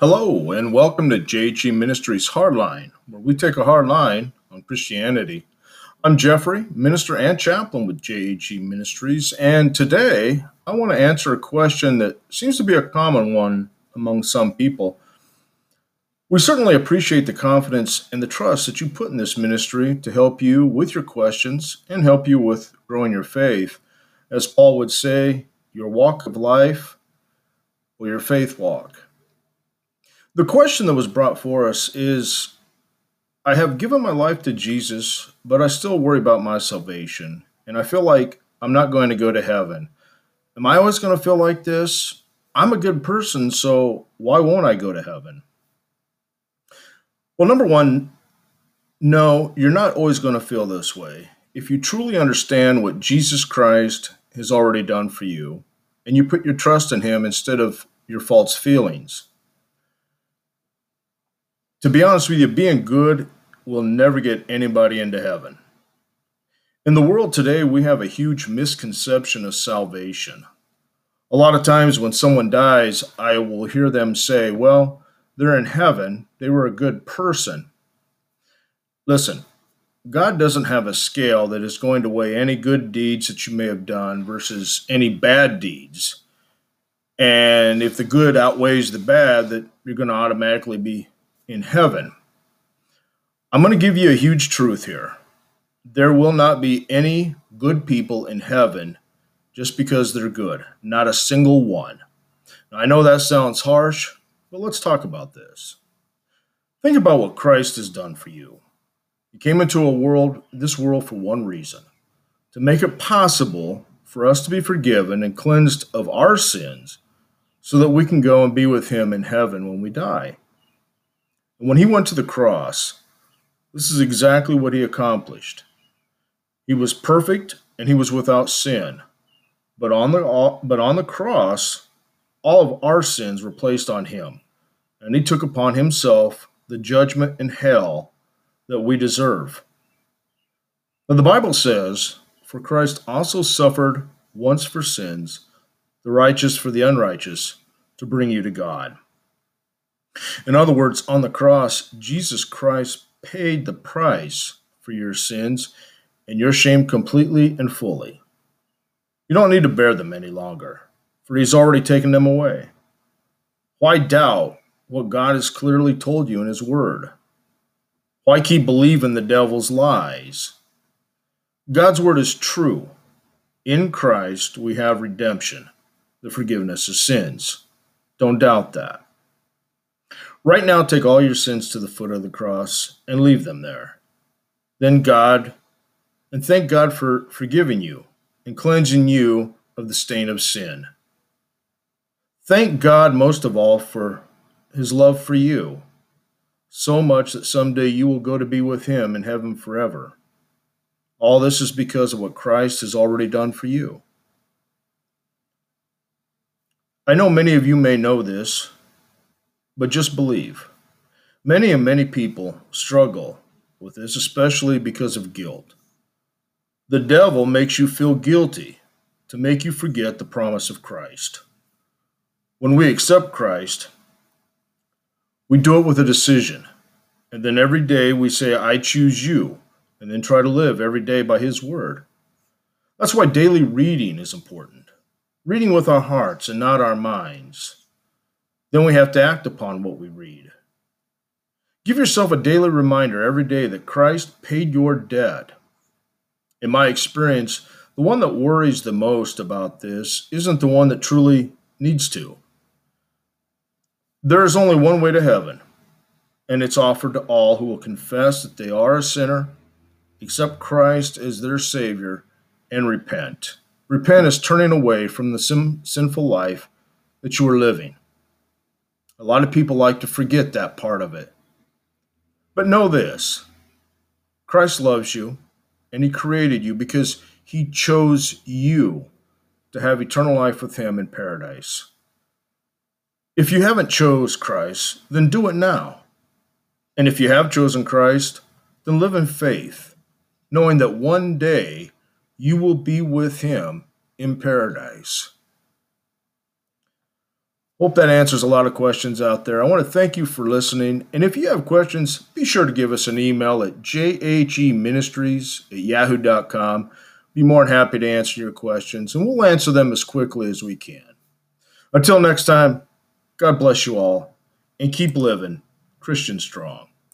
Hello, and welcome to JHE Ministries Hardline, where we take a hard line on Christianity. I'm Jeffrey, minister and chaplain with JHE Ministries, and today I want to answer a question that seems to be a common one among some people. We certainly appreciate the confidence and the trust that you put in this ministry to help you with your questions and help you with growing your faith. As Paul would say, your walk of life or your faith walk. The question that was brought for us is I have given my life to Jesus, but I still worry about my salvation, and I feel like I'm not going to go to heaven. Am I always going to feel like this? I'm a good person, so why won't I go to heaven? Well, number one, no, you're not always going to feel this way. If you truly understand what Jesus Christ has already done for you, and you put your trust in Him instead of your false feelings to be honest with you, being good will never get anybody into heaven. In the world today, we have a huge misconception of salvation. A lot of times when someone dies, I will hear them say, Well, they're in heaven, they were a good person. Listen, God doesn't have a scale that is going to weigh any good deeds that you may have done versus any bad deeds. And if the good outweighs the bad, that you're going to automatically be in heaven. I'm going to give you a huge truth here. There will not be any good people in heaven just because they're good, not a single one. Now, I know that sounds harsh, but let's talk about this. Think about what Christ has done for you. He came into a world, this world for one reason, to make it possible for us to be forgiven and cleansed of our sins so that we can go and be with him in heaven when we die. And when he went to the cross, this is exactly what he accomplished. He was perfect and he was without sin. But on the uh, but on the cross, all of our sins were placed on him, and he took upon himself the judgment in hell that we deserve. But the Bible says, For Christ also suffered once for sins, the righteous for the unrighteous, to bring you to God. In other words, on the cross, Jesus Christ paid the price for your sins and your shame completely and fully. You don't need to bear them any longer, for He's already taken them away. Why doubt what God has clearly told you in His Word? Why keep believing the devil's lies? God's Word is true. In Christ, we have redemption, the forgiveness of sins. Don't doubt that. Right now, take all your sins to the foot of the cross and leave them there. Then God, and thank God for forgiving you and cleansing you of the stain of sin. Thank God most of all for his love for you, so much that someday you will go to be with him in heaven forever. All this is because of what Christ has already done for you. I know many of you may know this, but just believe. Many and many people struggle with this, especially because of guilt. The devil makes you feel guilty to make you forget the promise of Christ. When we accept Christ, we do it with a decision. And then every day we say, I choose you, and then try to live every day by His word. That's why daily reading is important. Reading with our hearts and not our minds. Then we have to act upon what we read. Give yourself a daily reminder every day that Christ paid your debt. In my experience, the one that worries the most about this isn't the one that truly needs to. There is only one way to heaven, and it's offered to all who will confess that they are a sinner, accept Christ as their Savior, and repent. Repent is turning away from the sin- sinful life that you are living. A lot of people like to forget that part of it. But know this Christ loves you, and He created you because He chose you to have eternal life with Him in paradise. If you haven't chose Christ, then do it now. And if you have chosen Christ, then live in faith, knowing that one day you will be with Him in paradise. Hope that answers a lot of questions out there. I want to thank you for listening. And if you have questions, be sure to give us an email at jheministries at yahoo.com. Be more than happy to answer your questions, and we'll answer them as quickly as we can. Until next time, God bless you all, and keep living Christian strong.